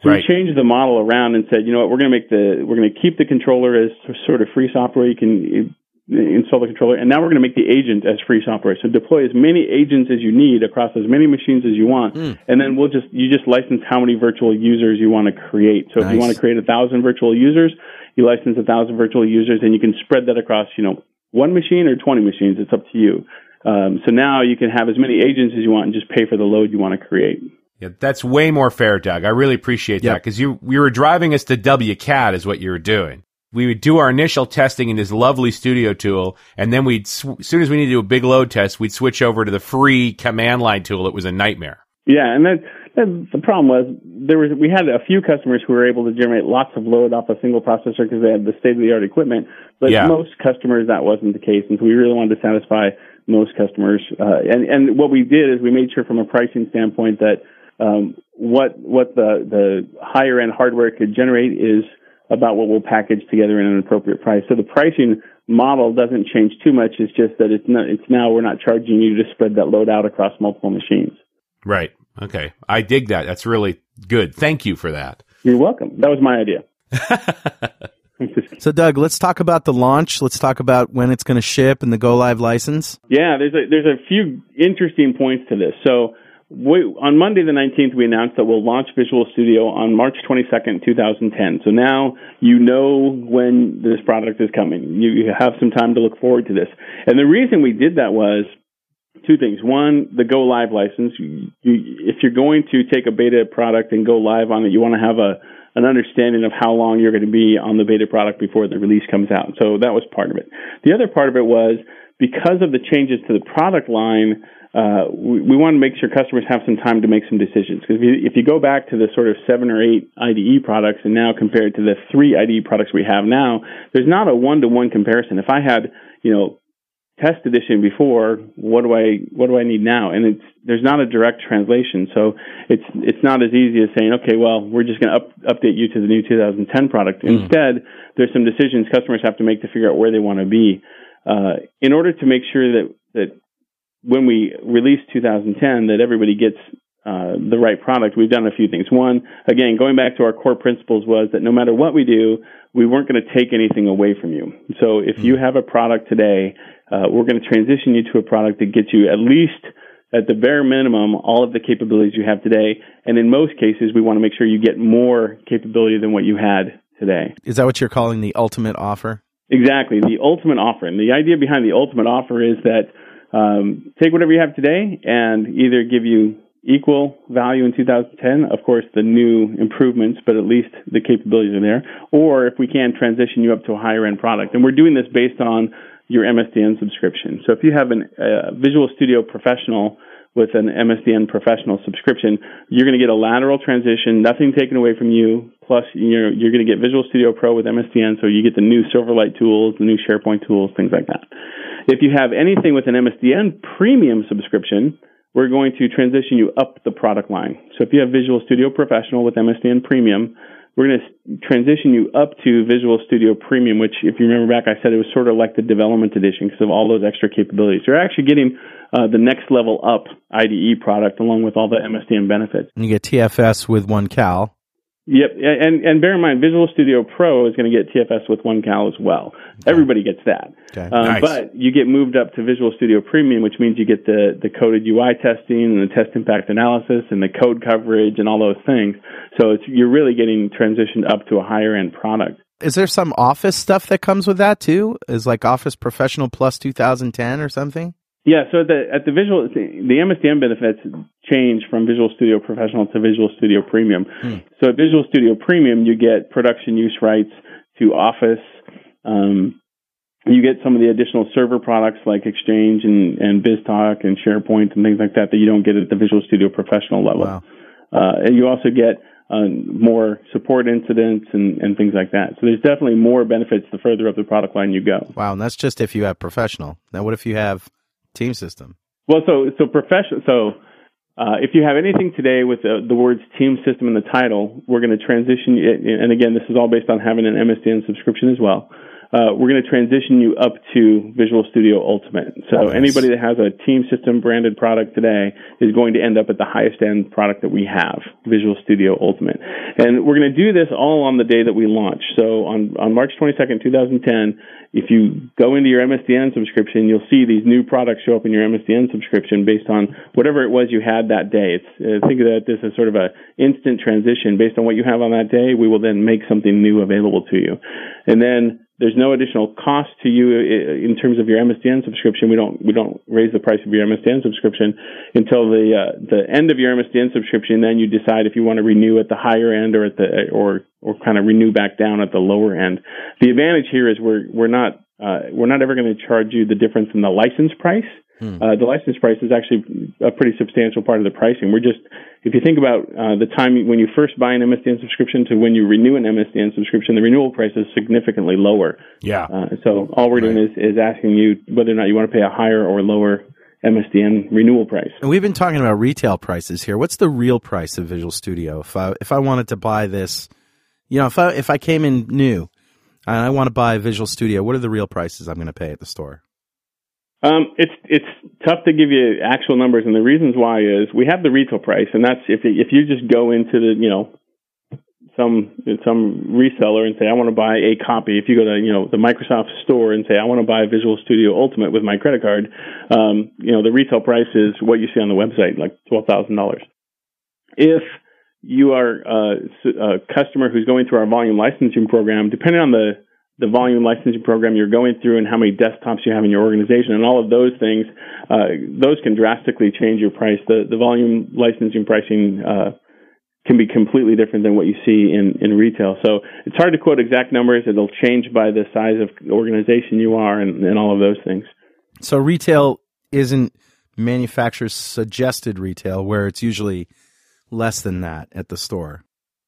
So Right. we changed the model around and said, you know what, we're going to make the we're going to keep the controller as sort of free software. You can install the controller, and now we're going to make the agent as free software. So deploy as many agents as you need across as many machines as you want, and then we'll just you just license how many virtual users you want to create. So if you want to create a thousand virtual users, you license a thousand virtual users, and you can spread that across you know one machine or twenty machines. It's up to you. Um, so now you can have as many agents as you want and just pay for the load you want to create. Yeah, that's way more fair, Doug. I really appreciate that Yep. because you you were driving us to WCAT is what you were doing. We would do our initial testing in this lovely studio tool, and then we'd as soon as we needed to do a big load test, we'd switch over to the free command line tool. It was a nightmare. Yeah, and that, that the problem was there was we had a few customers who were able to generate lots of load off a single processor because they had the state of the art equipment, but Yeah. most customers that wasn't the case, and so we really wanted to satisfy most customers. Uh, and and what we did is we made sure from a pricing standpoint that um, what what the the higher end hardware could generate is about what we'll package together in an appropriate price. So the pricing model doesn't change too much. It's just that it's not it's now we're not charging you to spread that load out across multiple machines. Right. Okay. I dig that. That's really good. Thank you for that. You're welcome. That was my idea. So, Doug, let's talk about the launch. Let's talk about when it's going to ship and the go live license. Yeah, there's a there's a few interesting points to this. So we, on Monday the 19th, we announced that we'll launch Visual Studio on March 22nd, 2010. So now you know when this product is coming. You, you have some time to look forward to this. And the reason we did that was two things. One, the go live license. You, you, if you're going to take a beta product and go live on it, you want to have a an understanding of how long you're going to be on the beta product before the release comes out. So that was part of it. The other part of it was because of the changes to the product line, uh, we, we want to make sure customers have some time to make some decisions. Because if you, if you go back to the sort of seven or eight IDE products and now compared to the three IDE products we have now, there's not a one to one comparison. If I had, you know, test edition before, what do I what do I need now? And it's there's not a direct translation, so it's it's not as easy as saying, okay, well, we're just going to up, update you to the new 2010 product. Instead, there's some decisions customers have to make to figure out where they want to be. Uh, in order to make sure that that when we release 2010, that everybody gets uh, the right product, we've done a few things. One, again, going back to our core principles was that no matter what we do, we weren't going to take anything away from you. So if you have a product today, uh, we're going to transition you to a product that gets you at least at the bare minimum all of the capabilities you have today. And in most cases, we want to make sure you get more capability than what you had today. Is that what you're calling the ultimate offer? Exactly. The ultimate offer. And the idea behind the ultimate offer is that um, take whatever you have today and either give you equal value in 2010, of course, the new improvements, but at least the capabilities are there, or if we can transition you up to a higher end product. And we're doing this based on your MSDN subscription. So if you have a Visual Studio Professional with an MSDN Professional subscription, you're going to get a lateral transition, nothing taken away from you. Plus, you're, you're going to get Visual Studio Pro with MSDN, so you get the new Silverlight tools, the new SharePoint tools, things like that. If you have anything with an MSDN Premium subscription, we're going to transition you up the product line. So if you have Visual Studio Professional with MSDN Premium, we're going to transition you up to Visual Studio Premium, which, if you remember back, I said it was sort of like the development edition because of all those extra capabilities. You're actually getting uh, the next level up IDE product along with all the MSDN benefits. And you get TFS with one cal. Yep, and and bear in mind, Visual Studio Pro is going to get TFS with one cal as well. Everybody gets that, Okay. um, Nice. but you get moved up to Visual Studio Premium, which means you get the the coded UI testing and the test impact analysis and the code coverage and all those things. So it's you're really getting transitioned up to a higher end product. Is there some Office stuff that comes with that too? Is like Office Professional Plus 2010 or something? Yeah, so at the at the visual the MSDN benefits change from Visual Studio Professional to Visual Studio Premium. So at Visual Studio Premium, you get production use rights to Office. Um, you get some of the additional server products like Exchange and, and BizTalk and SharePoint and things like that that you don't get at the Visual Studio Professional level. Wow. Uh, and you also get uh, more support incidents and, and things like that. So there's definitely more benefits the further up the product line you go. Wow, and that's just if you have professional. Now, what if you have Team System? Well, so so professional. So uh, if you have anything today with the, the words team system in the title, we're going to transition. you- And again, this is all based on having an MSDN subscription as well. Uh, we're going to transition you up to Visual Studio Ultimate. So Nice. anybody that has a Team System branded product today is going to end up at the highest end product that we have, Visual Studio Ultimate. And we're going to do this all on the day that we launch. So on, on March 22nd, 2010, if you go into your MSDN subscription, you'll see these new products show up in your MSDN subscription based on whatever it was you had that day. It's uh, think of that this as sort of a instant transition based on what you have on that day. We will then make something new available to you, and then there's no additional cost to you in terms of your MSDN subscription. We don't we don't raise the price of your MSDN subscription until the uh, the end of your MSDN subscription. Then you decide if you want to renew at the higher end or at the or or kind of renew back down at the lower end. The advantage here is we're we're not uh, we're not ever going to charge you the difference in the license price. Uh, the license price is actually a pretty substantial part of the pricing. We're just, if you think about uh, the time when you first buy an MSDN subscription to when you renew an MSDN subscription, the renewal price is significantly lower. Yeah. Uh, so all we're doing is, is asking you whether or not you want to pay a higher or lower MSDN renewal price. And we've been talking about retail prices here. What's the real price of Visual Studio? If I if I wanted to buy this, you know, if I if I came in new and I want to buy Visual Studio, what are the real prices I'm going to pay at the store? Um, it's it's tough to give you actual numbers, and the reasons why is we have the retail price, and that's if if you just go into the you know some some reseller and say I want to buy a copy. If you go to you know the Microsoft store and say I want to buy Visual Studio Ultimate with my credit card, um, you know the retail price is what you see on the website, like twelve thousand dollars. If you are uh, a customer who's going through our volume licensing program, depending on the the volume licensing program you're going through and how many desktops you have in your organization and all of those things, uh, those can drastically change your price. The, the volume licensing pricing uh, can be completely different than what you see in, in retail. So it's hard to quote exact numbers. It'll change by the size of organization you are and, and all of those things. So retail isn't manufacturer's suggested retail where it's usually less than that at the store.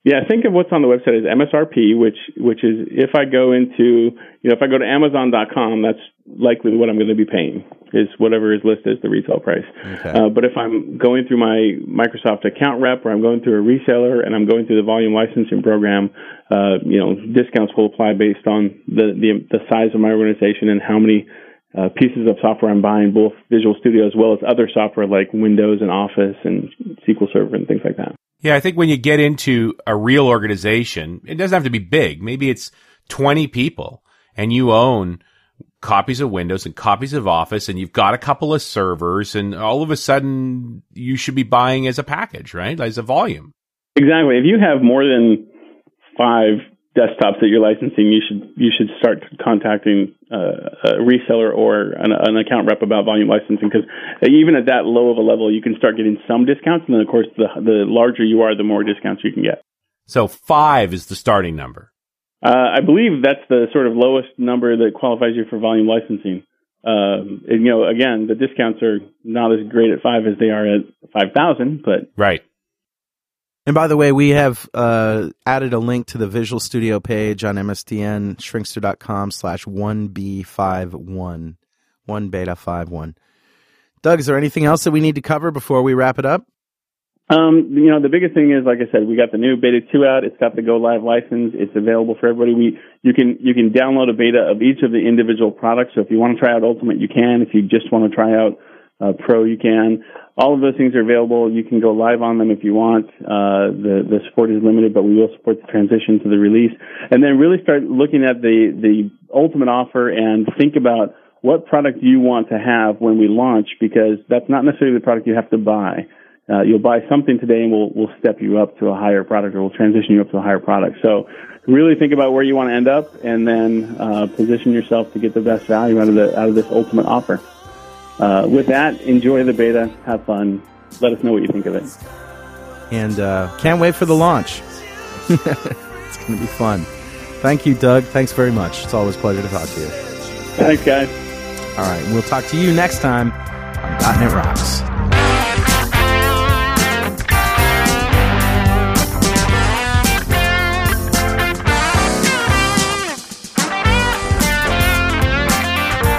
Yeah, think of what's on the website as MSRP, which which is if I go into you know if I go to Amazon.com, that's likely what I'm going to be paying is whatever is listed as the retail price. Okay. Uh, but if I'm going through my Microsoft account rep or I'm going through a reseller and I'm going through the volume licensing program, uh, you know discounts will apply based on the the, the size of my organization and how many uh, pieces of software I'm buying, both Visual Studio as well as other software like Windows and Office and SQL Server and things like that. Yeah, I think when you get into a real organization, it doesn't have to be big. Maybe it's 20 people and you own copies of Windows and copies of Office and you've got a couple of servers and all of a sudden you should be buying as a package, right? As a volume. Exactly. If you have more than five desktops that you're licensing, you should you should start contacting uh, a reseller or an, an, account rep about volume licensing because even at that low of a level, you can start getting some discounts, and then of course the the larger you are, the more discounts you can get. So five is the starting number. Uh, I believe that's the sort of lowest number that qualifies you for volume licensing. Um, and, you know, again, the discounts are not as great at five as they are at five thousand, but right. And by the way, we have uh, added a link to the Visual Studio page on MSDN, shrinkster.com slash 1B51, 1 beta 51. Doug, is there anything else that we need to cover before we wrap it up? Um, you know, the biggest thing is, like I said, we got the new beta two out. It's got the Go Live license. It's available for everybody. We you can you can download a beta of each of the individual products. So if you want to try out Ultimate, you can. If you just want to try out uh, Pro, you can. All of those things are available. You can go live on them if you want. Uh, the the support is limited, but we will support the transition to the release, and then really start looking at the the ultimate offer and think about what product you want to have when we launch, because that's not necessarily the product you have to buy. Uh, you'll buy something today, and we'll we'll step you up to a higher product, or we'll transition you up to a higher product. So, really think about where you want to end up, and then uh, position yourself to get the best value out of the out of this ultimate offer. Uh, with that, enjoy the beta, have fun. Let us know what you think of it. And uh, can't wait for the launch. it's going to be fun. Thank you, Doug. Thanks very much. It's always a pleasure to talk to you. Thanks, guys. All right, we'll talk to you next time on .NET Rocks.